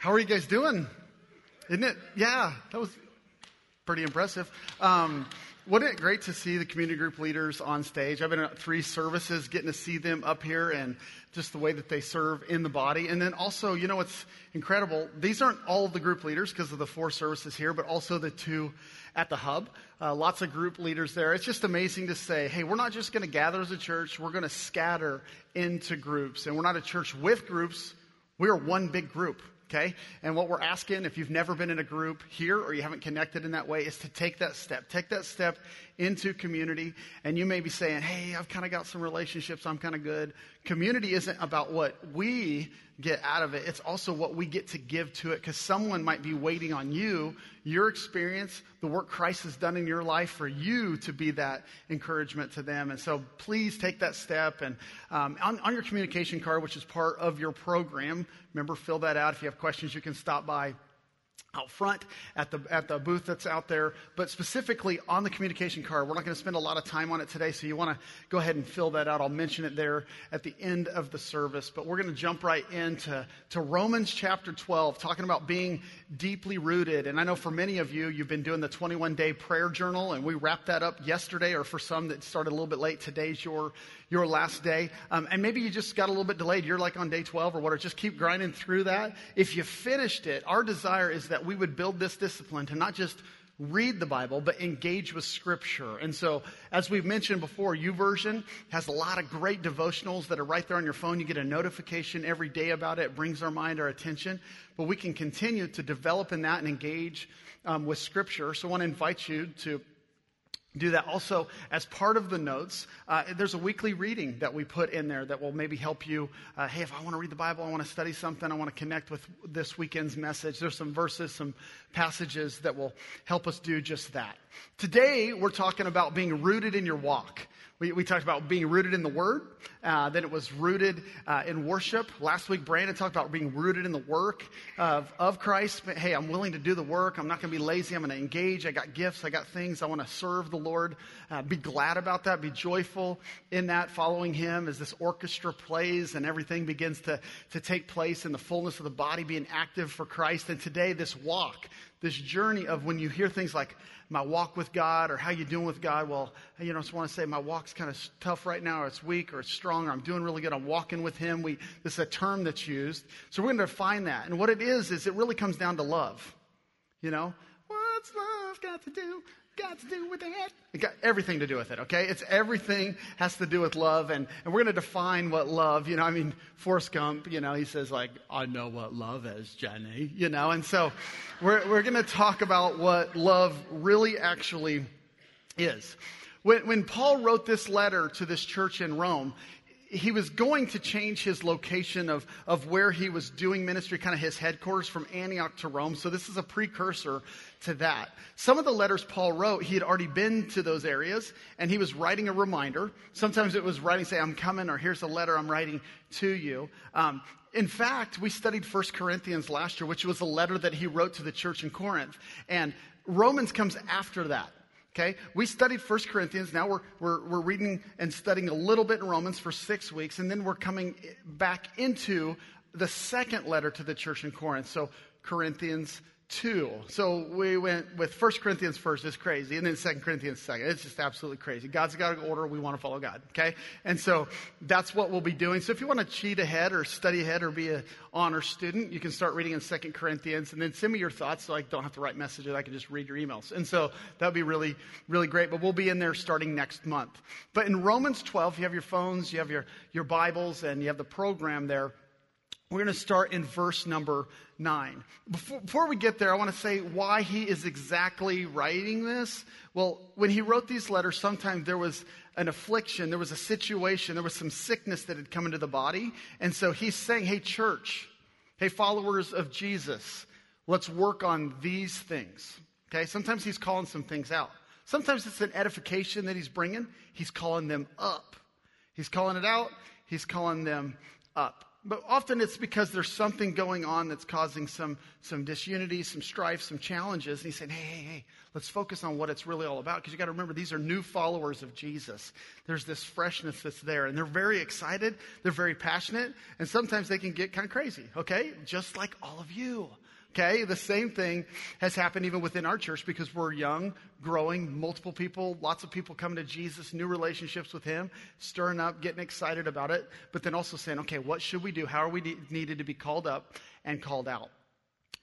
How are you guys doing? Isn't it? Yeah, that was pretty impressive. Um, wasn't it great to see the community group leaders on stage? I've been at three services, getting to see them up here and just the way that they serve in the body. And then also, you know what's incredible? These aren't all the group leaders because of the four services here, but also the two at the hub. Uh, lots of group leaders there. It's just amazing to say, hey, we're not just going to gather as a church, we're going to scatter into groups. And we're not a church with groups, we're one big group okay? And what we're asking, if you've never been in a group here or you haven't connected in that way, is to take that step. Take that step into community. And you may be saying, hey, I've kind of got some relationships, I'm kind of good. Community isn't about what we get out of it, it's also what we get to give to it because someone might be waiting on you, your experience, the work Christ has done in your life for you to be that encouragement to them. And so please take that step. And um, on, on your communication card, which is part of your program, remember, fill that out. If you have questions, you can stop by out front at the, at the booth that's out there, but specifically on the communication card. We're not going to spend a lot of time on it today, so you want to go ahead and fill that out. I'll mention it there at the end of the service, but we're going to jump right into to Romans chapter 12, talking about being deeply rooted. And I know for many of you, you've been doing the 21 day prayer journal, and we wrapped that up yesterday, or for some that started a little bit late, today's your, your last day. Um, and maybe you just got a little bit delayed. You're like on day 12 or whatever. Just keep grinding through that. If you finished it, our desire is that we would build this discipline to not just read the Bible, but engage with Scripture. And so, as we've mentioned before, YouVersion has a lot of great devotionals that are right there on your phone. You get a notification every day about it. It brings our mind, our attention. But we can continue to develop in that and engage um, with Scripture. So, I want to invite you to do that. Also, as part of the notes, uh, there's a weekly reading that we put in there that will maybe help you. Uh, hey, if I want to read the Bible, I want to study something, I want to connect with this weekend's message. There's some verses, some passages that will help us do just that. Today, we're talking about being rooted in your walk. We, we talked about being rooted in the Word. Uh, then it was rooted uh, in worship. Last week, Brandon talked about being rooted in the work of, of Christ. But, hey, I'm willing to do the work. I'm not going to be lazy. I'm going to engage. I got gifts. I got things. I want to serve the Lord. Uh, be glad about that. Be joyful in that, following Him as this orchestra plays and everything begins to, to take place in the fullness of the body, being active for Christ. And today, this walk, this journey of when you hear things like, my walk with God or how you doing with God. Well, you know, I just want to say my walk's kind of tough right now, or it's weak, or it's strong, or I'm doing really good. I'm walking with Him. We, this is a term that's used. So we're going to define that. And what it is, is it really comes down to love. You know, what's love got to do? Got to do with it? It got everything to do with it, okay? It's everything has to do with love, and, and we're going to define what love, you know, I mean, Forrest Gump, you know, he says, like, I know what love is, Jenny, you know, and so we're, we're going to talk about what love really actually is. When, when Paul wrote this letter to this church in Rome, he was going to change his location of, of where he was doing ministry, kind of his headquarters from Antioch to Rome. So this is a precursor to that. Some of the letters Paul wrote, he had already been to those areas and he was writing a reminder. Sometimes it was writing, say, I'm coming, or here's a letter I'm writing to you. Um, in fact, we studied 1 Corinthians last year, which was a letter that he wrote to the church in Corinth. And Romans comes after that. Okay? We studied 1 Corinthians. Now we're, we're, we're reading and studying a little bit in Romans for six weeks, and then we're coming back into the second letter to the church in Corinth. So, Corinthians 2. So we went with 1 Corinthians first, it's crazy, and then 2 Corinthians second. It's just absolutely crazy. God's got an order, we want to follow God, okay? And so that's what we'll be doing. So if you want to cheat ahead or study ahead or be an honor student, you can start reading in 2 Corinthians and then send me your thoughts so I don't have to write messages. I can just read your emails. And so that would be really, really great. But we'll be in there starting next month. But in Romans 12, you have your phones, you have your, your Bibles, and you have the program there. We're going to start in verse number nine. Before, before, we get there, I want to say why he is exactly writing this. Well, when he wrote these letters, sometimes there was an affliction, there was a situation, there was some sickness that had come into the body. And so he's saying, hey, church, hey, followers of Jesus, let's work on these things. Okay? Sometimes he's calling some things out. Sometimes it's an edification that he's bringing, he's calling them up. He's calling it out, he's calling them up. But often it's because there's something going on that's causing some, some disunity, some strife, some challenges. And he's saying, hey, hey, hey, let's focus on what it's really all about. Because you got to remember, these are new followers of Jesus. There's this freshness that's there. And they're very excited. They're very passionate. And sometimes they can get kind of crazy, okay? Just like all of you. Okay, the same thing has happened even within our church because we're young, growing, multiple people, lots of people coming to Jesus, new relationships with Him, stirring up, getting excited about it, but then also saying, okay, what should we do? How are we needed to be called up and called out?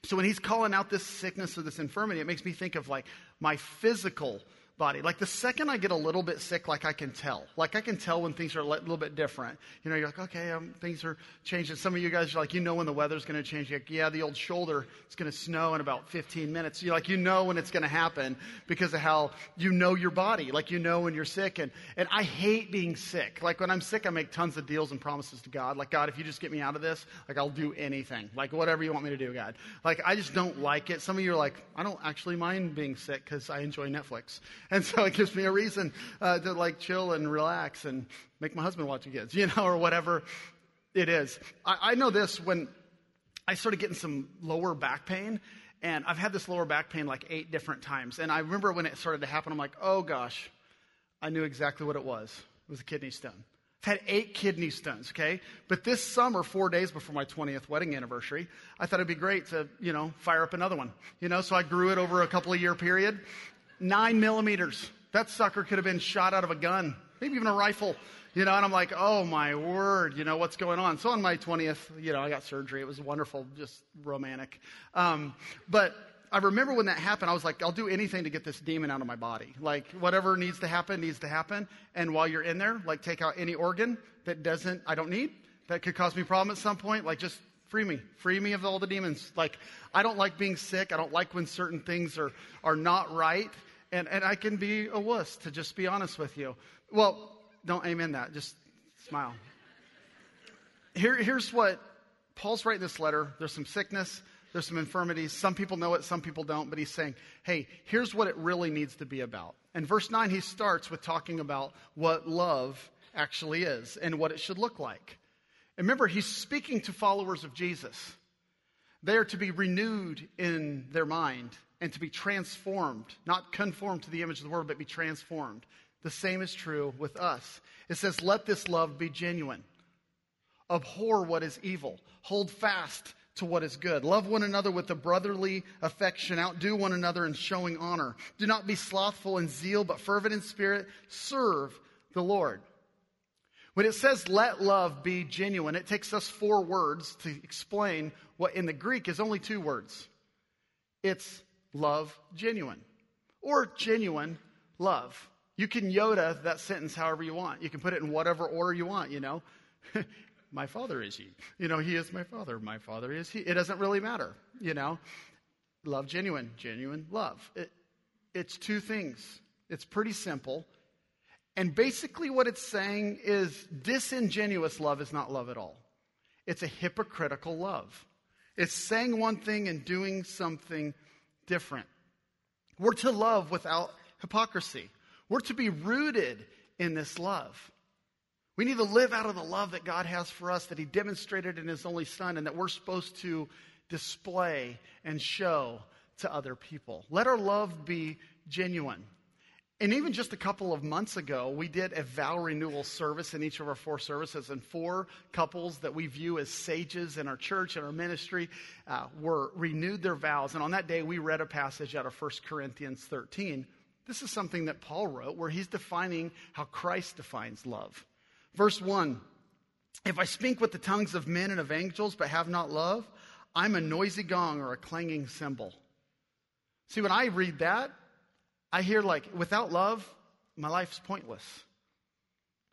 So when He's calling out this sickness or this infirmity, it makes me think of like my physical body. Like the second I get a little bit sick, like I can tell. Like I can tell when things are a little bit different. You know, you're like, okay, um, things are changing. Some of you guys are like, you know when the weather's going to change. You're like, yeah, the old shoulder is going to snow in about 15 minutes. You're like, you know when it's going to happen because of how you know your body. Like you know when you're sick. And, and I hate being sick. Like when I'm sick, I make tons of deals and promises to God. Like, God, if you just get me out of this, like I'll do anything. Like whatever you want me to do, God. Like I just don't like it. Some of you are like, I don't actually mind being sick because I enjoy Netflix. And so it gives me a reason uh, to like chill and relax and make my husband watch the kids, you know, or whatever it is. I, I know this when I started getting some lower back pain, and I've had this lower back pain like eight different times. And I remember when it started to happen, I'm like, oh gosh, I knew exactly what it was. It was a kidney stone. I've had eight kidney stones, okay? But this summer, four days before my 20th wedding anniversary, I thought it'd be great to, you know, fire up another one. You know, so I grew it over a couple of year period nine millimeters. That sucker could have been shot out of a gun, maybe even a rifle. You know, and I'm like, oh my word, you know, what's going on? So on my 20th, you know, I got surgery. It was wonderful, just romantic. Um, but I remember when that happened, I was like, I'll do anything to get this demon out of my body. Like, whatever needs to happen, needs to happen. And while you're in there, like, take out any organ that doesn't, I don't need, that could cause me a problem at some point. Like, just free me. Free me of all the demons. Like, I don't like being sick. I don't like when certain things are, are not right and, and I can be a wuss, to just be honest with you. Well, don't amen that. Just smile. Here, here's what Paul's writing this letter. There's some sickness, there's some infirmities. Some people know it, some people don't, but he's saying, hey, here's what it really needs to be about. And verse 9, he starts with talking about what love actually is and what it should look like. And remember, he's speaking to followers of Jesus. They are to be renewed in their mind and to be transformed, not conformed to the image of the world, but be transformed. The same is true with us. It says, Let this love be genuine. Abhor what is evil. Hold fast to what is good. Love one another with a brotherly affection. Outdo one another in showing honor. Do not be slothful in zeal, but fervent in spirit. Serve the Lord. When it says let love be genuine, it takes us four words to explain what in the Greek is only two words. It's love genuine or genuine love. You can Yoda that sentence however you want. You can put it in whatever order you want, you know. my father is he. You know, he is my father. My father is he. It doesn't really matter, you know. Love genuine, genuine love. It, it's two things. It's pretty simple. And basically, what it's saying is disingenuous love is not love at all. It's a hypocritical love. It's saying one thing and doing something different. We're to love without hypocrisy. We're to be rooted in this love. We need to live out of the love that God has for us, that He demonstrated in His only Son, and that we're supposed to display and show to other people. Let our love be genuine. And even just a couple of months ago, we did a vow renewal service in each of our four services, and four couples that we view as sages in our church and our ministry uh, were renewed their vows. And on that day, we read a passage out of 1 Corinthians 13. This is something that Paul wrote where he's defining how Christ defines love. Verse 1 If I speak with the tongues of men and of angels, but have not love, I'm a noisy gong or a clanging cymbal. See, when I read that, I hear like, without love, my life's pointless.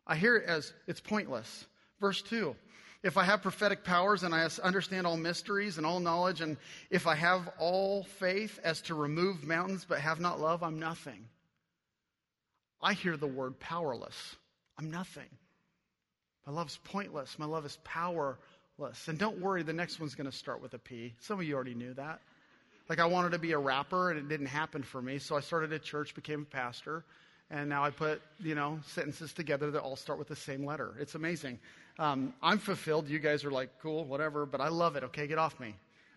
I hear it as it's pointless. Verse 2 If I have prophetic powers and I understand all mysteries and all knowledge, and if I have all faith as to remove mountains but have not love, I'm nothing. I hear the word powerless. I'm nothing. My love's pointless. My love is powerless. And don't worry, the next one's going to start with a P. Some of you already knew that. Like I wanted to be a rapper and it didn't happen for me. So I started a church, became a pastor. and now I put, you know, sentences together that all start with the same letter. It's amazing. Um, I'm fulfilled. You guys are like, cool, whatever, but I love it. Okay, get off me.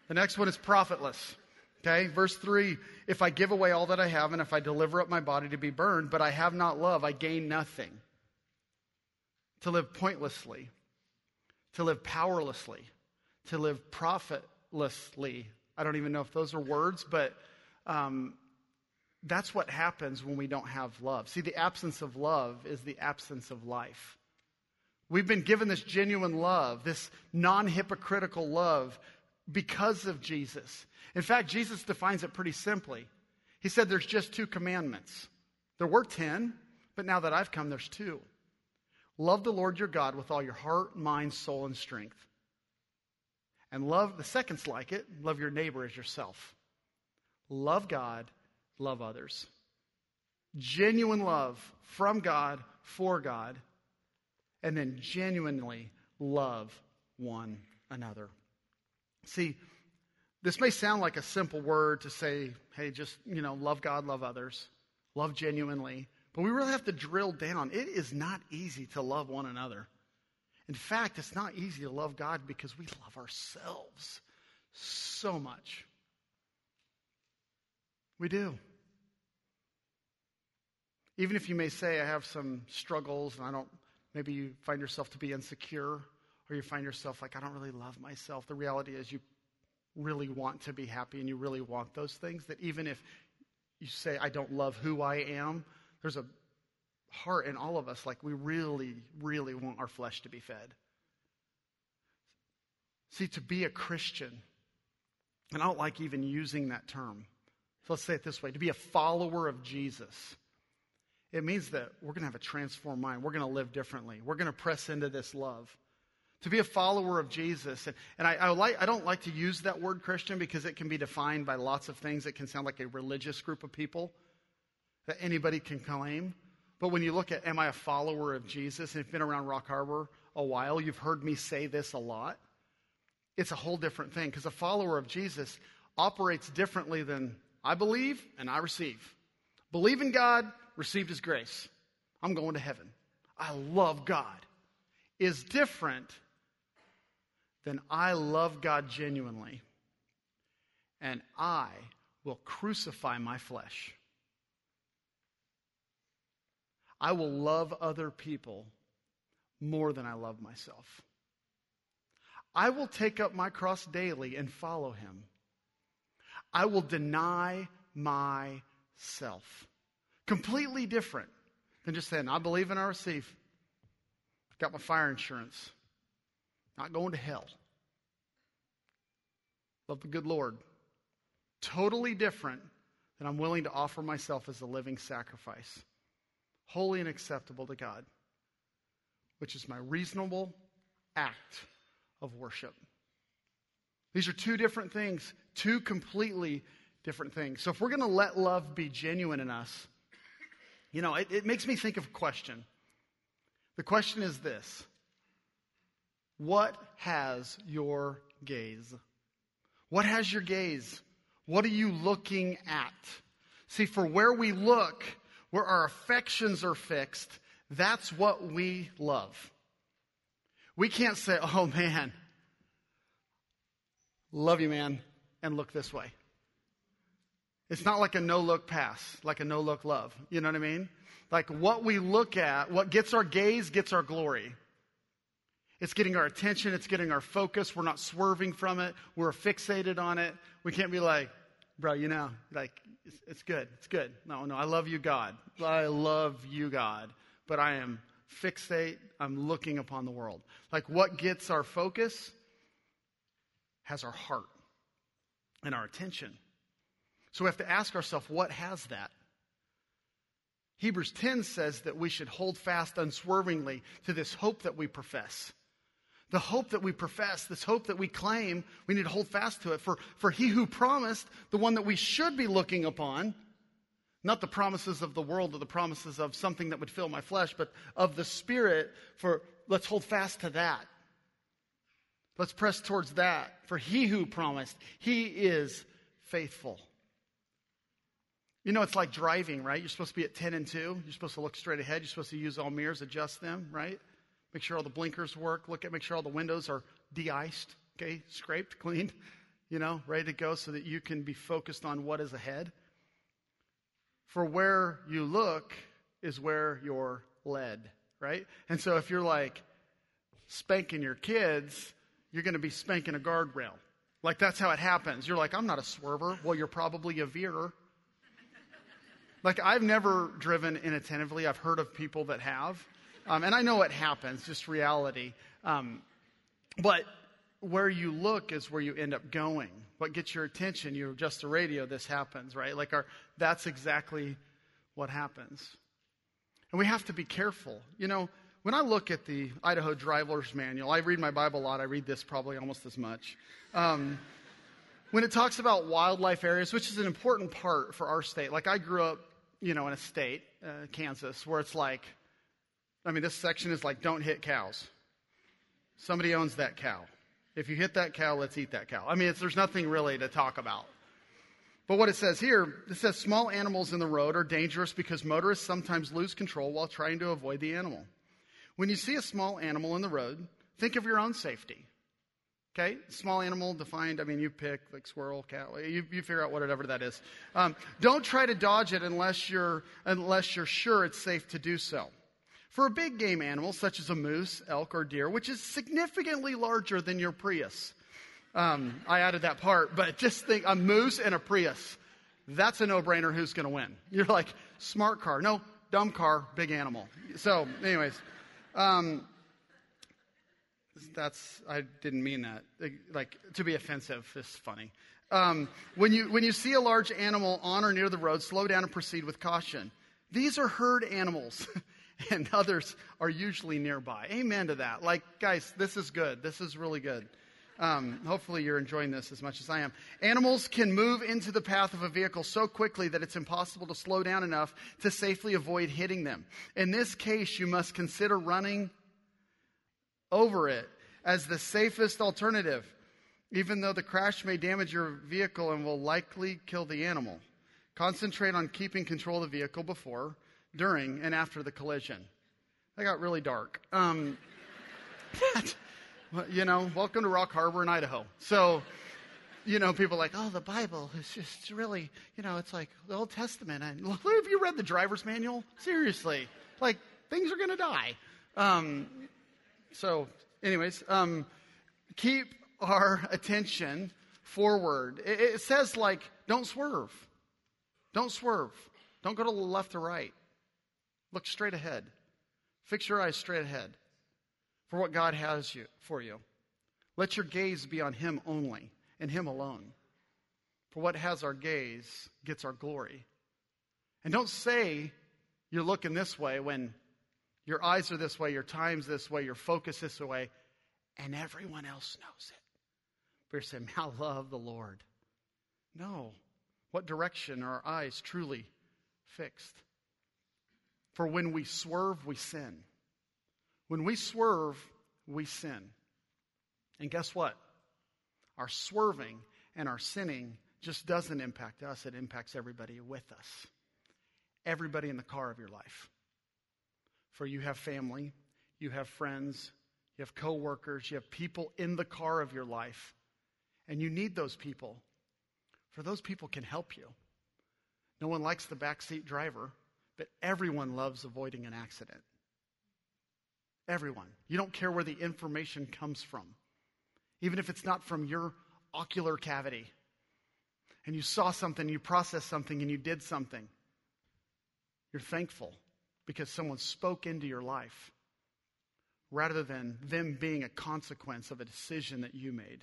The next one is profitless. Okay, verse 3 If I give away all that I have, and if I deliver up my body to be burned, but I have not love, I gain nothing. To live pointlessly, to live powerlessly, to live profitlessly. I don't even know if those are words, but um, that's what happens when we don't have love. See, the absence of love is the absence of life. We've been given this genuine love, this non hypocritical love because of Jesus. In fact, Jesus defines it pretty simply. He said there's just two commandments. There were 10, but now that I've come, there's two. Love the Lord your God with all your heart, mind, soul, and strength. And love, the second's like it, love your neighbor as yourself. Love God, love others. Genuine love from God, for God, and then genuinely love one another. See, this may sound like a simple word to say, hey, just, you know, love God, love others, love genuinely. But we really have to drill down. It is not easy to love one another. In fact, it's not easy to love God because we love ourselves so much. We do. Even if you may say, I have some struggles and I don't, maybe you find yourself to be insecure or you find yourself like, I don't really love myself. The reality is, you really want to be happy and you really want those things. That even if you say, I don't love who I am, there's a heart in all of us like we really, really want our flesh to be fed. See, to be a Christian, and I don't like even using that term. So let's say it this way to be a follower of Jesus. It means that we're going to have a transformed mind. We're going to live differently. We're going to press into this love to be a follower of Jesus. And, and I, I, like, I don't like to use that word Christian because it can be defined by lots of things. It can sound like a religious group of people that anybody can claim. But when you look at, am I a follower of Jesus? And if you've been around Rock Harbor a while, you've heard me say this a lot. It's a whole different thing because a follower of Jesus operates differently than I believe and I receive. Believe in God, receive His grace. I'm going to heaven. I love God. Is different than I love God genuinely, and I will crucify my flesh. I will love other people more than I love myself. I will take up my cross daily and follow him. I will deny myself. Completely different than just saying, I believe and I receive. I've got my fire insurance. Not going to hell. Love the good Lord. Totally different than I'm willing to offer myself as a living sacrifice, holy and acceptable to God, which is my reasonable act of worship. These are two different things, two completely different things. So if we're going to let love be genuine in us, you know, it, it makes me think of a question. The question is this what has your gaze? What has your gaze? What are you looking at? See, for where we look, where our affections are fixed, that's what we love. We can't say, oh man, love you, man, and look this way. It's not like a no look pass, like a no look love. You know what I mean? Like what we look at, what gets our gaze gets our glory. It's getting our attention, it's getting our focus. We're not swerving from it, we're fixated on it. We can't be like, bro, you know, like, it's, it's good, it's good. No, no, I love you, God. I love you, God. But I am fixate, I'm looking upon the world. Like, what gets our focus has our heart and our attention. So we have to ask ourselves, what has that? Hebrews 10 says that we should hold fast unswervingly to this hope that we profess. The hope that we profess, this hope that we claim, we need to hold fast to it. For, for he who promised, the one that we should be looking upon, not the promises of the world or the promises of something that would fill my flesh, but of the Spirit, for let's hold fast to that. Let's press towards that. For he who promised, he is faithful. You know, it's like driving, right? You're supposed to be at 10 and 2. You're supposed to look straight ahead. You're supposed to use all mirrors, adjust them, right? Make sure all the blinkers work. Look at, make sure all the windows are de-iced, okay? Scraped, cleaned, you know, ready to go so that you can be focused on what is ahead. For where you look is where you're led, right? And so if you're like spanking your kids, you're going to be spanking a guardrail. Like that's how it happens. You're like, I'm not a swerver. Well, you're probably a veerer. Like I've never driven inattentively. I've heard of people that have. Um, and I know it happens, just reality. Um, but where you look is where you end up going. What gets your attention, you adjust the radio, this happens, right? Like our, that's exactly what happens. And we have to be careful. You know, when I look at the Idaho Driver's Manual, I read my Bible a lot. I read this probably almost as much. Um, when it talks about wildlife areas, which is an important part for our state, like I grew up, you know, in a state, uh, Kansas, where it's like, I mean, this section is like, don't hit cows. Somebody owns that cow. If you hit that cow, let's eat that cow. I mean, there's nothing really to talk about. But what it says here, it says small animals in the road are dangerous because motorists sometimes lose control while trying to avoid the animal. When you see a small animal in the road, think of your own safety. Okay? Small animal defined, I mean, you pick like squirrel, cat, you, you figure out whatever that is. Um, don't try to dodge it unless you're, unless you're sure it's safe to do so. For a big game animal, such as a moose, elk, or deer, which is significantly larger than your Prius, um, I added that part, but just think a moose and a Prius. That's a no brainer who's going to win. You're like, smart car. No, dumb car, big animal. So, anyways, um, that's, I didn't mean that. Like, to be offensive is funny. Um, when, you, when you see a large animal on or near the road, slow down and proceed with caution. These are herd animals. and others are usually nearby. Amen to that. Like, guys, this is good. This is really good. Um, hopefully, you're enjoying this as much as I am. Animals can move into the path of a vehicle so quickly that it's impossible to slow down enough to safely avoid hitting them. In this case, you must consider running over it as the safest alternative, even though the crash may damage your vehicle and will likely kill the animal. Concentrate on keeping control of the vehicle before during, and after the collision. That got really dark. Um, you know, welcome to Rock Harbor in Idaho. So, you know, people like, oh, the Bible is just really, you know, it's like the Old Testament. And have you read the driver's manual? Seriously. Like, things are going to die. Um, so, anyways, um, keep our attention forward. It, it says, like, don't swerve. Don't swerve. Don't go to the left or right. Look straight ahead. Fix your eyes straight ahead for what God has you, for you. Let your gaze be on Him only and Him alone. For what has our gaze gets our glory. And don't say you're looking this way when your eyes are this way, your time's this way, your focus this way, and everyone else knows it. But you're saying, I love the Lord. No. What direction are our eyes truly fixed? For when we swerve, we sin. When we swerve, we sin. And guess what? Our swerving and our sinning just doesn't impact us, it impacts everybody with us. Everybody in the car of your life. For you have family, you have friends, you have coworkers, you have people in the car of your life. And you need those people. For those people can help you. No one likes the backseat driver. But everyone loves avoiding an accident. Everyone. You don't care where the information comes from, even if it's not from your ocular cavity. And you saw something, you processed something, and you did something. You're thankful because someone spoke into your life rather than them being a consequence of a decision that you made.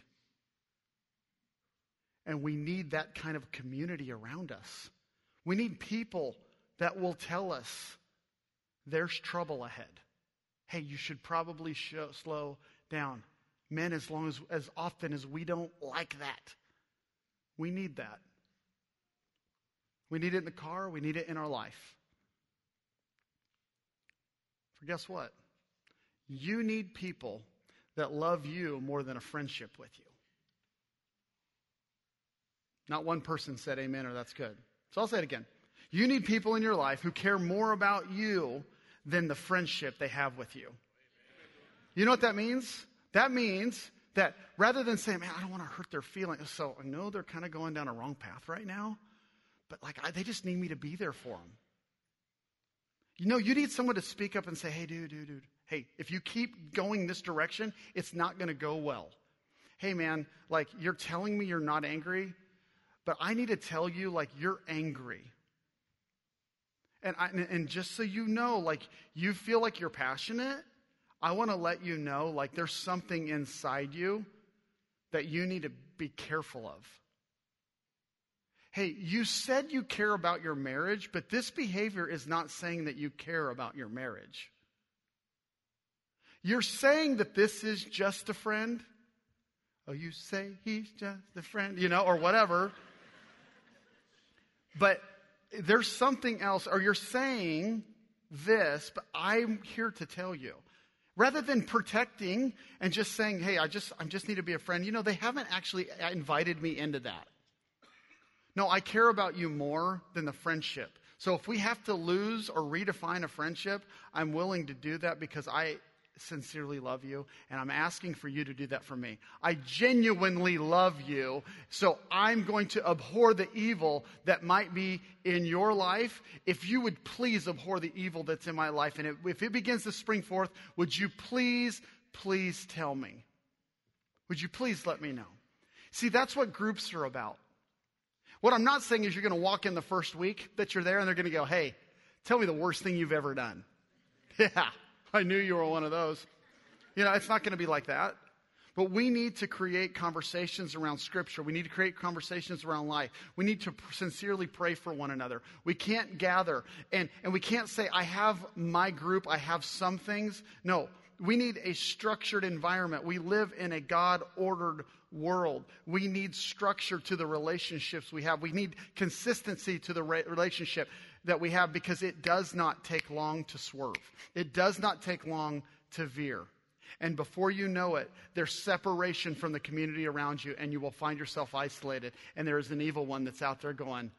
And we need that kind of community around us. We need people that will tell us there's trouble ahead. Hey, you should probably show, slow down. Men, as long as as often as we don't like that, we need that. We need it in the car, we need it in our life. For guess what? You need people that love you more than a friendship with you. Not one person said amen or that's good. So I'll say it again. You need people in your life who care more about you than the friendship they have with you. You know what that means? That means that rather than saying, man, I don't want to hurt their feelings. So I know they're kind of going down a wrong path right now, but like I, they just need me to be there for them. You know, you need someone to speak up and say, hey, dude, dude, dude. Hey, if you keep going this direction, it's not going to go well. Hey, man, like you're telling me you're not angry, but I need to tell you, like, you're angry. And, I, and just so you know, like, you feel like you're passionate, I want to let you know, like, there's something inside you that you need to be careful of. Hey, you said you care about your marriage, but this behavior is not saying that you care about your marriage. You're saying that this is just a friend. Oh, you say he's just a friend, you know, or whatever. But there's something else, or you're saying this, but I'm here to tell you. Rather than protecting and just saying, hey, I just, I just need to be a friend, you know, they haven't actually invited me into that. No, I care about you more than the friendship. So if we have to lose or redefine a friendship, I'm willing to do that because I sincerely love you, and I'm asking for you to do that for me. I genuinely love you, so I'm going to abhor the evil that might be in your life. If you would please abhor the evil that's in my life, and if it begins to spring forth, would you please, please tell me? Would you please let me know? See, that's what groups are about. What I'm not saying is you're going to walk in the first week that you're there and they're going to go, hey, tell me the worst thing you've ever done. Yeah. I knew you were one of those. You know, it's not going to be like that. But we need to create conversations around Scripture. We need to create conversations around life. We need to sincerely pray for one another. We can't gather and, and we can't say, I have my group, I have some things. No, we need a structured environment. We live in a God ordered world. We need structure to the relationships we have. We need consistency to the relationship that we have because it does not take long to swerve. It does not take long to veer. And before you know it, there's separation from the community around you, and you will find yourself isolated. And there is an evil one that's out there going,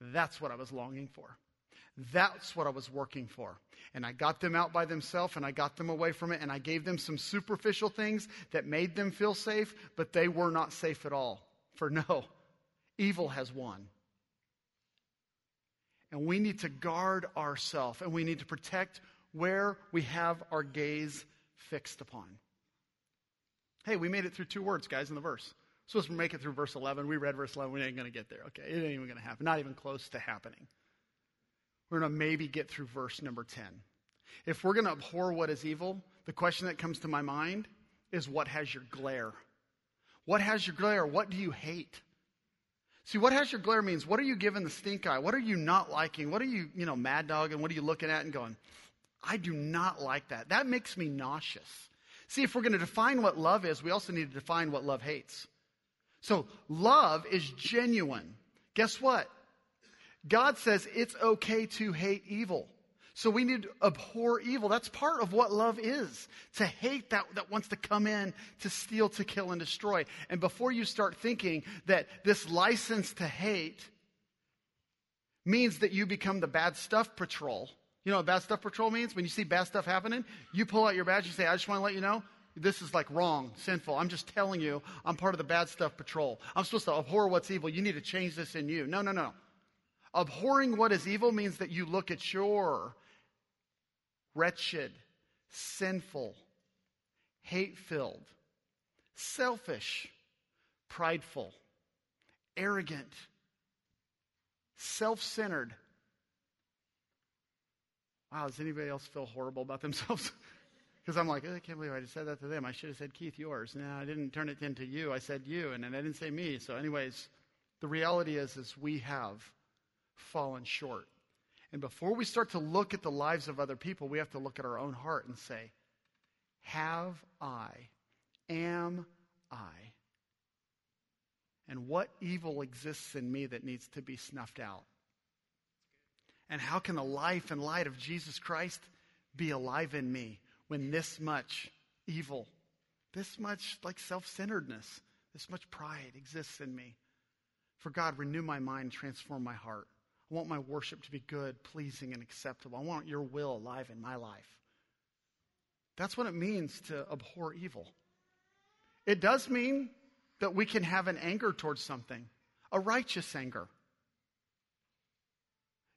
That's what I was longing for. That's what I was working for. And I got them out by themselves and I got them away from it and I gave them some superficial things that made them feel safe, but they were not safe at all. For no, evil has won. And we need to guard ourselves and we need to protect where we have our gaze fixed upon. Hey, we made it through two words, guys, in the verse. Supposed to make it through verse 11. We read verse 11. We ain't going to get there. Okay, it ain't even going to happen. Not even close to happening. We're going to maybe get through verse number 10. If we're going to abhor what is evil, the question that comes to my mind is what has your glare? What has your glare? What do you hate? See, what has your glare means what are you giving the stink eye? What are you not liking? What are you, you know, mad dog and what are you looking at and going, I do not like that. That makes me nauseous. See, if we're going to define what love is, we also need to define what love hates. So love is genuine. Guess what? God says it's okay to hate evil. So we need to abhor evil. That's part of what love is. To hate that, that wants to come in to steal, to kill, and destroy. And before you start thinking that this license to hate means that you become the bad stuff patrol. You know what bad stuff patrol means? When you see bad stuff happening, you pull out your badge and say, I just want to let you know, this is like wrong, sinful. I'm just telling you, I'm part of the bad stuff patrol. I'm supposed to abhor what's evil. You need to change this in you. No, no, no. Abhorring what is evil means that you look at your wretched, sinful, hate filled, selfish, prideful, arrogant, self centered. Wow, does anybody else feel horrible about themselves? Because I'm like, oh, I can't believe I just said that to them. I should have said, Keith, yours. No, I didn't turn it into you. I said you, and then I didn't say me. So, anyways, the reality is, is we have fallen short. And before we start to look at the lives of other people, we have to look at our own heart and say, Have I? Am I? And what evil exists in me that needs to be snuffed out? And how can the life and light of Jesus Christ be alive in me when this much evil, this much like self centeredness, this much pride exists in me? For God, renew my mind, transform my heart. I want my worship to be good, pleasing, and acceptable. I want your will alive in my life. That's what it means to abhor evil. It does mean that we can have an anger towards something, a righteous anger.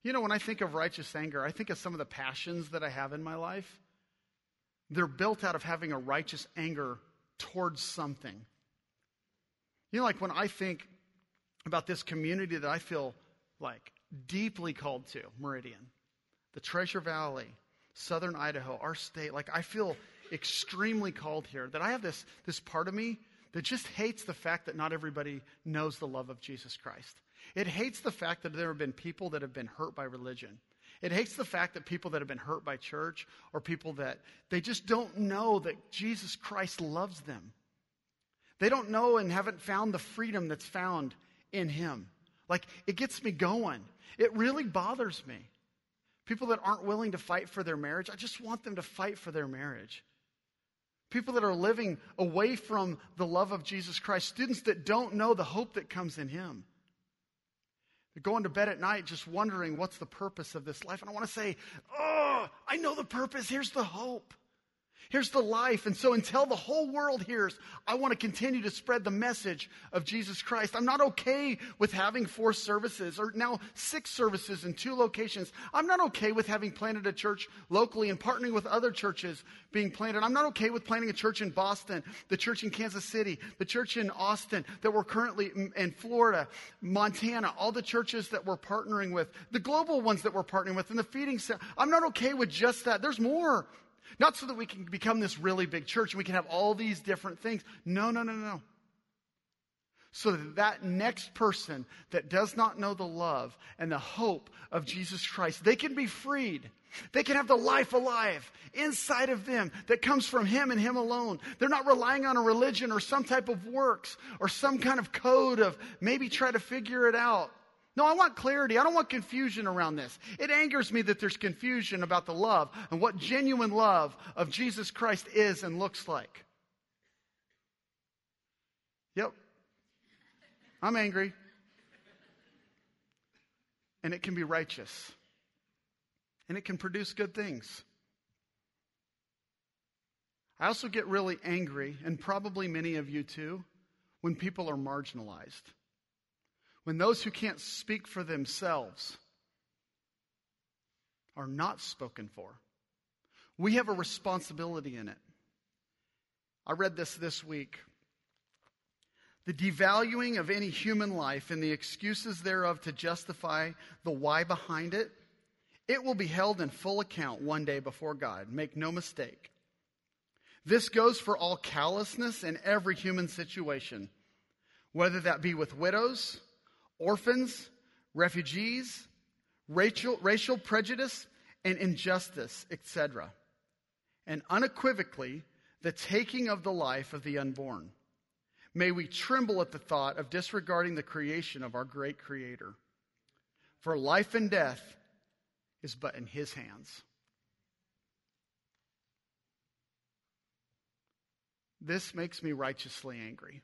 You know, when I think of righteous anger, I think of some of the passions that I have in my life. They're built out of having a righteous anger towards something. You know, like when I think about this community that I feel like deeply called to, Meridian, the Treasure Valley, Southern Idaho, our state, like I feel extremely called here, that I have this, this part of me that just hates the fact that not everybody knows the love of Jesus Christ. It hates the fact that there have been people that have been hurt by religion. It hates the fact that people that have been hurt by church or people that they just don't know that Jesus Christ loves them. They don't know and haven't found the freedom that's found in Him. Like, it gets me going. It really bothers me. People that aren't willing to fight for their marriage, I just want them to fight for their marriage. People that are living away from the love of Jesus Christ, students that don't know the hope that comes in Him. They're going to bed at night just wondering what's the purpose of this life. And I want to say, oh, I know the purpose. Here's the hope. Here's the life. And so until the whole world hears, I want to continue to spread the message of Jesus Christ. I'm not okay with having four services or now six services in two locations. I'm not okay with having planted a church locally and partnering with other churches being planted. I'm not okay with planting a church in Boston, the church in Kansas City, the church in Austin that we're currently in Florida, Montana, all the churches that we're partnering with, the global ones that we're partnering with, and the feeding center. I'm not okay with just that. There's more. Not so that we can become this really big church and we can have all these different things. No, no, no, no. So that that next person that does not know the love and the hope of Jesus Christ, they can be freed. They can have the life alive inside of them that comes from Him and Him alone. They're not relying on a religion or some type of works or some kind of code of maybe try to figure it out. No, I want clarity. I don't want confusion around this. It angers me that there's confusion about the love and what genuine love of Jesus Christ is and looks like. Yep. I'm angry. And it can be righteous. And it can produce good things. I also get really angry, and probably many of you too, when people are marginalized when those who can't speak for themselves are not spoken for. We have a responsibility in it. I read this this week. The devaluing of any human life and the excuses thereof to justify the why behind it, it will be held in full account one day before God. Make no mistake. This goes for all callousness in every human situation, whether that be with widows, orphans, refugees, racial, racial prejudice, and injustice, etc. And unequivocally, the taking of the life of the unborn. May we tremble at the thought of disregarding the creation of our great Creator. For life and death is but in His hands. This makes me righteously angry.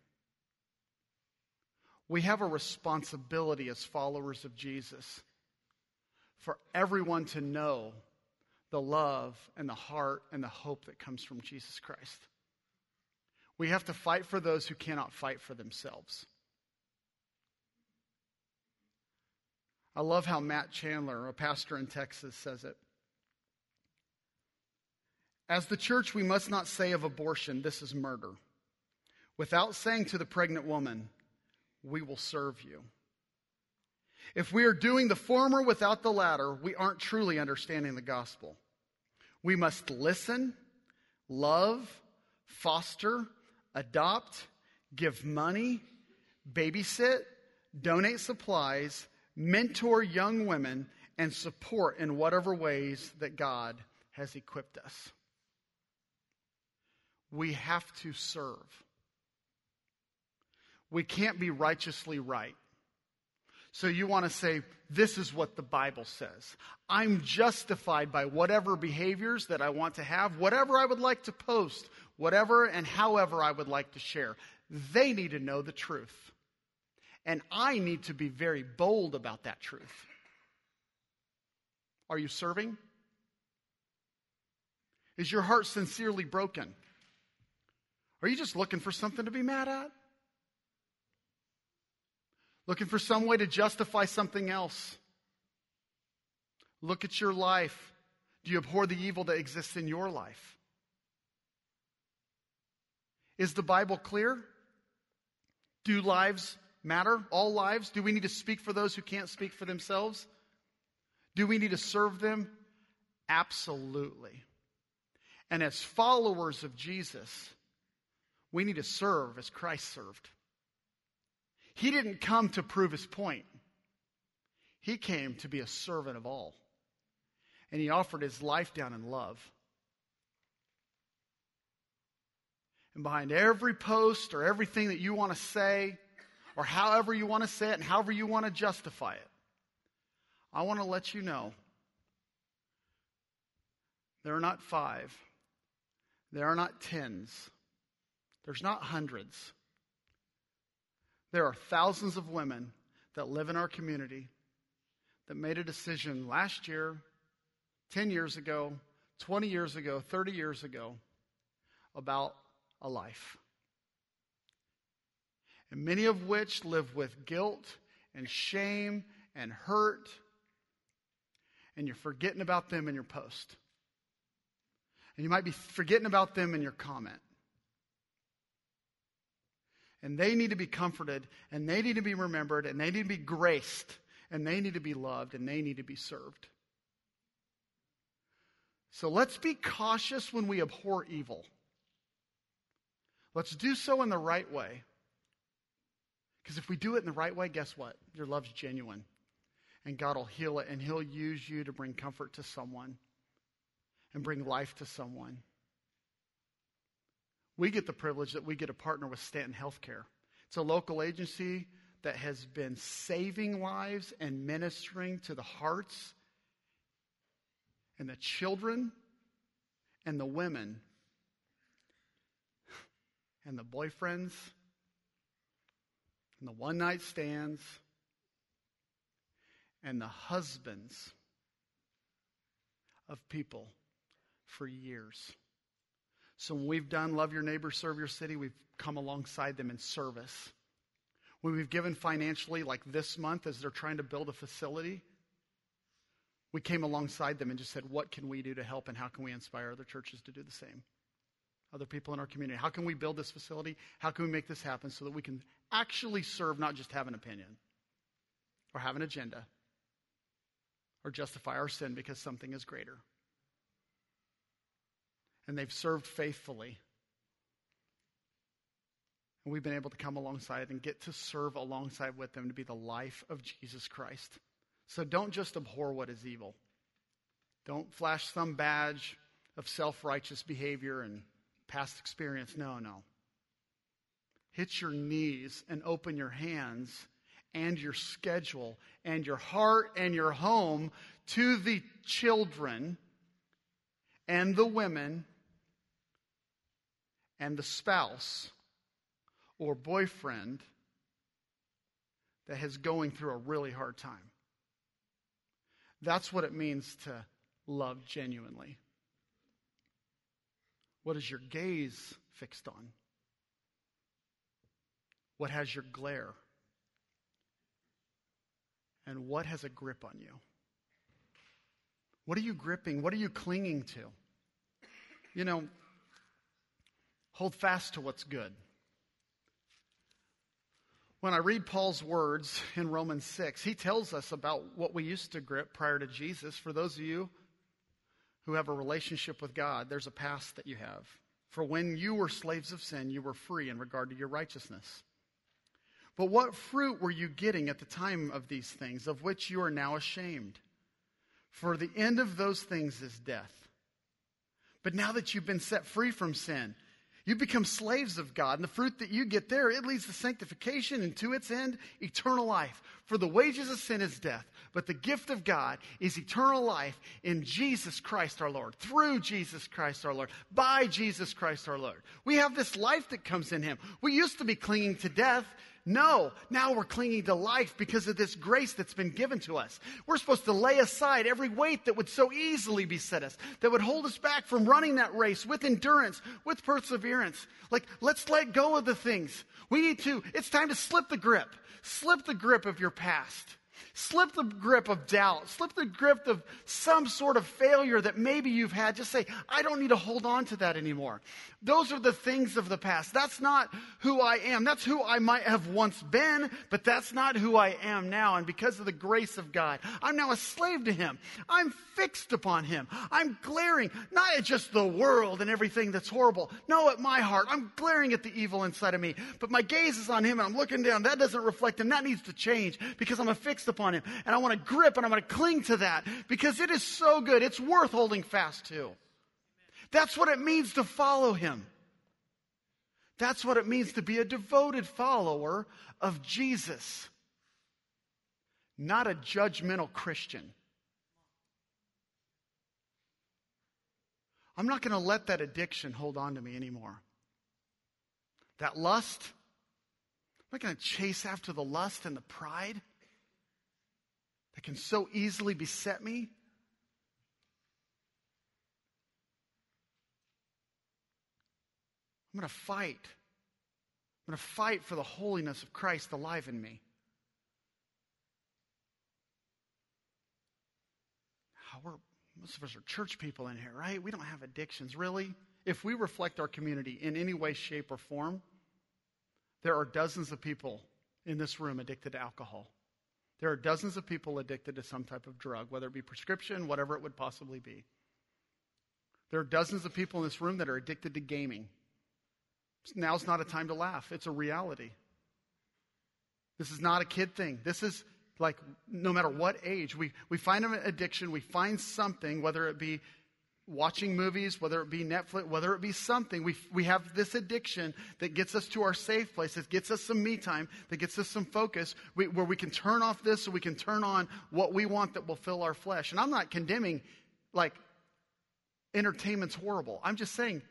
We have a responsibility as followers of Jesus for everyone to know the love and the heart and the hope that comes from Jesus Christ. We have to fight for those who cannot fight for themselves. I love how Matt Chandler, a pastor in Texas, says it. As the church, we must not say of abortion, this is murder, without saying to the pregnant woman, we will serve you. If we are doing the former without the latter, we aren't truly understanding the gospel. We must listen, love, foster, adopt, give money, babysit, donate supplies, mentor young women, and support in whatever ways that God has equipped us. We have to serve we can't be righteously right. So you want to say, this is what the Bible says. I'm justified by whatever behaviors that I want to have, whatever I would like to post, whatever and however I would like to share. They need to know the truth. And I need to be very bold about that truth. Are you serving? Is your heart sincerely broken? Are you just looking for something to be mad at? Looking for some way to justify something else? Look at your life. Do you abhor the evil that exists in your life? Is the Bible clear? Do lives matter? All lives? Do we need to speak for those who can't speak for themselves? Do we need to serve them? Absolutely. And as followers of Jesus, we need to serve as Christ served. He didn't come to prove his point. He came to be a servant of all. And he offered his life down in love. And behind every post or everything that you want to say, or however you want to say it and however you want to justify it, I want to let you know there are not five, there are not tens. There's not hundreds. There are thousands of women that live in our community that made a decision last year, 10 years ago, 20 years ago, 30 years ago about a life. And many of which live with guilt and shame and hurt, and you're forgetting about them in your post. And you might be forgetting about them in your comment. And they need to be comforted, and they need to be remembered, and they need to be graced, and they need to be loved, and they need to be served. So let's be cautious when we abhor evil. Let's do so in the right way. Because if we do it in the right way, guess what? Your love's genuine. And God will heal it, and He'll use you to bring comfort to someone and bring life to someone. We get the privilege that we get to partner with Stanton Healthcare. It's a local agency that has been saving lives and ministering to the hearts and the children and the women and the boyfriends and the one night stands and the husbands of people for years. So when we've done Love Your Neighbor, Serve Your City, we've come alongside them in service. When we've given financially, like this month, as they're trying to build a facility, we came alongside them and just said, What can we do to help and how can we inspire other churches to do the same? Other people in our community. How can we build this facility? How can we make this happen so that we can actually serve, not just have an opinion or have an agenda or justify our sin because something is greater? And they've served faithfully. And we've been able to come alongside and get to serve alongside with them to be the life of Jesus Christ. So don't just abhor what is evil. Don't flash some badge of self righteous behavior and past experience. No, no. Hit your knees and open your hands and your schedule and your heart and your home to the children and the women and the spouse or boyfriend that is going through a really hard time. That's what it means to love genuinely. What is your gaze fixed on? What has your glare? And what has a grip on you? What are you gripping? What are you clinging to? You know, Hold fast to what's good. When I read Paul's words in Romans 6, he tells us about what we used to grip prior to Jesus. For those of you who have a relationship with God, there's a past that you have. For when you were slaves of sin, you were free in regard to your righteousness. But what fruit were you getting at the time of these things, of which you are now ashamed? For the end of those things is death. But now that you've been set free from sin, you become slaves of God, and the fruit that you get there, it leads to sanctification and to its end, eternal life. For the wages of sin is death, but the gift of God is eternal life in Jesus Christ our Lord, through Jesus Christ our Lord, by Jesus Christ our Lord. We have this life that comes in Him. We used to be clinging to death No, now we're clinging to life because of this grace that's been given to us. We're supposed to lay aside every weight that would so easily beset us, that would hold us back from running that race with endurance, with perseverance. Like, let's let go of the things. We need to, it's time to slip the grip. Slip the grip of your past. Slip the grip of doubt. Slip the grip of some sort of failure that maybe you've had. Just say, I don't need to hold on to that anymore. Those are the things of the past. That's not who I am. That's who I might have once been, but that's not who I am now. And because of the grace of God, I'm now a slave to Him. I'm fixed upon Him. I'm glaring, not at just the world and everything that's horrible. No, at my heart. I'm glaring at the evil inside of me. But my gaze is on Him and I'm looking down. That doesn't reflect Him. That needs to change because I'm affixed upon Him. And I want to grip and I want to cling to that because it is so good. It's worth holding fast to. That's what it means to follow him. That's what it means to be a devoted follower of Jesus, not a judgmental Christian. I'm not going to let that addiction hold on to me anymore. That lust, I'm not going to chase after the lust and the pride that can so easily beset me. I'm going to fight. I'm going to fight for the holiness of Christ alive in me. Ah, we're, most of us are church people in here, right? We don't have addictions, really. If we reflect our community in any way, shape, or form, there are dozens of people in this room addicted to alcohol. There are dozens of people addicted to some type of drug, whether it be prescription, whatever it would possibly be. There are dozens of people in this room that are addicted to gaming. Now's not a time to laugh. It's a reality. This is not a kid thing. This is like no matter what age, we, we find an addiction, we find something, whether it be watching movies, whether it be Netflix, whether it be something, we, we have this addiction that gets us to our safe place, that gets us some me time, that gets us some focus, we, where we can turn off this so we can turn on what we want that will fill our flesh. And I'm not condemning, like, entertainment's horrible. I'm just saying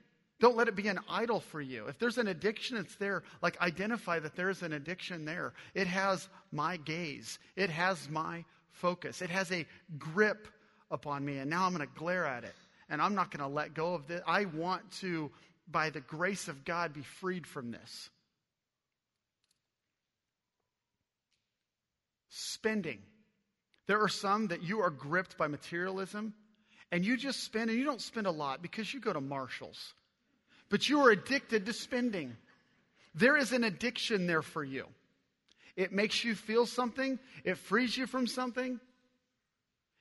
don't let it be an idol for you. If there's an addiction, it's there. Like, identify that there's an addiction there. It has my gaze, it has my focus, it has a grip upon me. And now I'm going to glare at it. And I'm not going to let go of this. I want to, by the grace of God, be freed from this. Spending. There are some that you are gripped by materialism and you just spend, and you don't spend a lot because you go to Marshall's but you are addicted to spending. There is an addiction there for you. It makes you feel something, it frees you from something,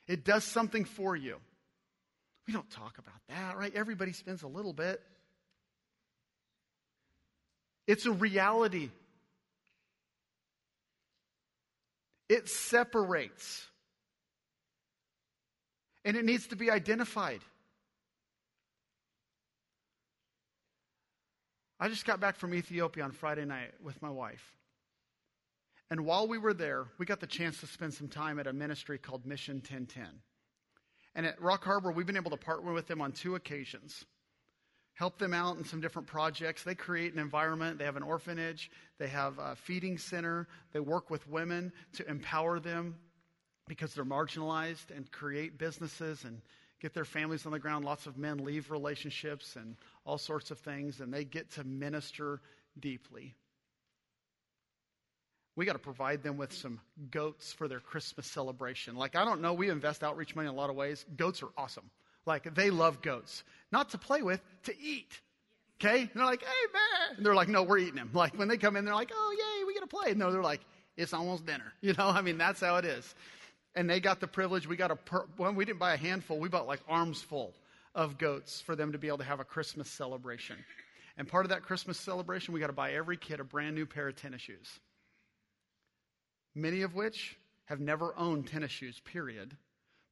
it does something for you. We don't talk about that, right? Everybody spends a little bit. It's a reality. It separates. And it needs to be identified. I just got back from Ethiopia on Friday night with my wife. And while we were there, we got the chance to spend some time at a ministry called Mission 1010. And at Rock Harbor, we've been able to partner with them on two occasions. Help them out in some different projects. They create an environment. They have an orphanage. They have a feeding center. They work with women to empower them because they're marginalized and create businesses and get their families on the ground. Lots of men leave relationships and all sorts of things, and they get to minister deeply. We got to provide them with some goats for their Christmas celebration. Like, I don't know, we invest outreach money in a lot of ways. Goats are awesome. Like, they love goats. Not to play with, to eat. Okay? And they're like, hey, man. And they're like, no, we're eating them. Like, when they come in, they're like, oh, yay, we get to play. No, they're like, it's almost dinner. You know, I mean, that's how it is and they got the privilege. We got a per, well, we didn't buy a handful. We bought like arms full of goats for them to be able to have a Christmas celebration. And part of that Christmas celebration, we got to buy every kid a brand new pair of tennis shoes. Many of which have never owned tennis shoes, period,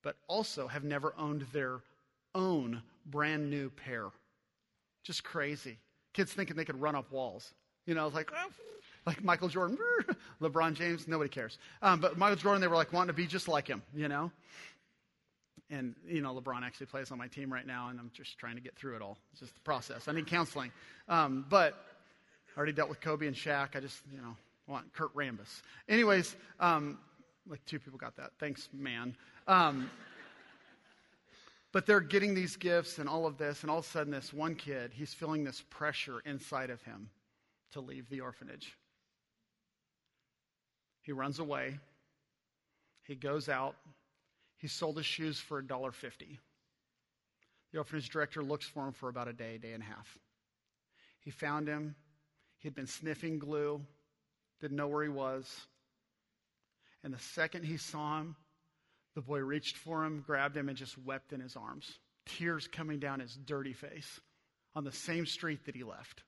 but also have never owned their own brand new pair. Just crazy. Kids thinking they could run up walls. You know, like, oh, like Michael Jordan, LeBron James, nobody cares. Um, but Michael Jordan, they were like wanting to be just like him, you know? And, you know, LeBron actually plays on my team right now, and I'm just trying to get through it all. It's just the process. I need counseling. Um, but I already dealt with Kobe and Shaq. I just, you know, Well, Kurt Rambis. Anyways, um, like two people got that. Thanks, man. Um, but they're getting these gifts and all of this, and all of a sudden, this one kid, he's feeling this pressure inside of him to leave the orphanage. He runs away. He goes out. He sold his shoes for $1.50. The orphanage director looks for him for about a day, day and a half. He found him. He'd been sniffing glue, didn't know where he was. And the second he saw him, the boy reached for him, grabbed him, and just wept in his arms, tears coming down his dirty face on the same street that he left.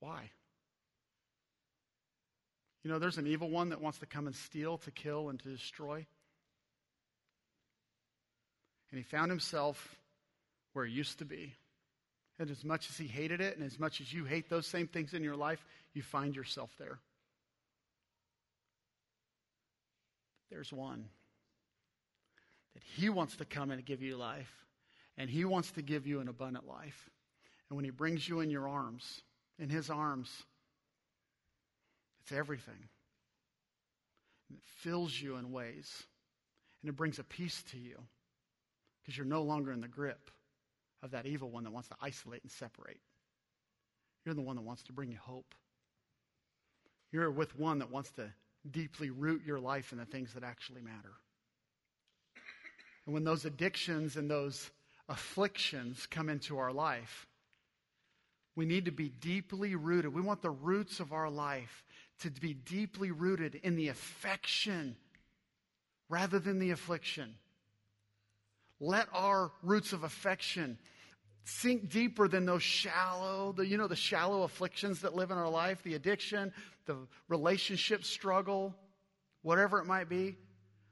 Why? You know, there's an evil one that wants to come and steal, to kill, and to destroy. And he found himself where he used to be. And as much as he hated it, and as much as you hate those same things in your life, you find yourself there. There's one that He wants to come and give you life, and He wants to give you an abundant life. And when He brings you in your arms, in His arms, it's everything. And it fills you in ways, and it brings a peace to you because you're no longer in the grip of that evil one that wants to isolate and separate. You're the one that wants to bring you hope. You're with one that wants to deeply root your life in the things that actually matter. And when those addictions and those afflictions come into our life, we need to be deeply rooted. We want the roots of our life to be deeply rooted in the affection rather than the affliction. Let our roots of affection sink deeper than those shallow, the, you know, the shallow afflictions that live in our life, the addiction, the relationship struggle, whatever it might be.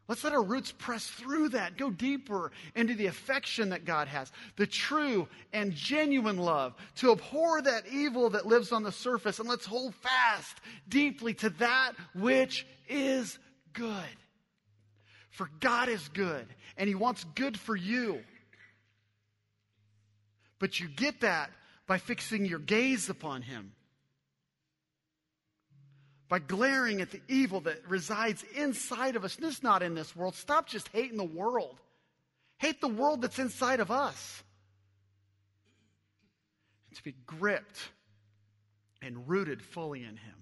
Let's let our roots press through that, go deeper into the affection that God has, the true and genuine love, to abhor that evil that lives on the surface, and let's hold fast deeply to that which is good. For God is good, and He wants good for you. But you get that by fixing your gaze upon Him. By glaring at the evil that resides inside of us. This is not in this world. Stop just hating the world. Hate the world that's inside of us. And to be gripped and rooted fully in Him.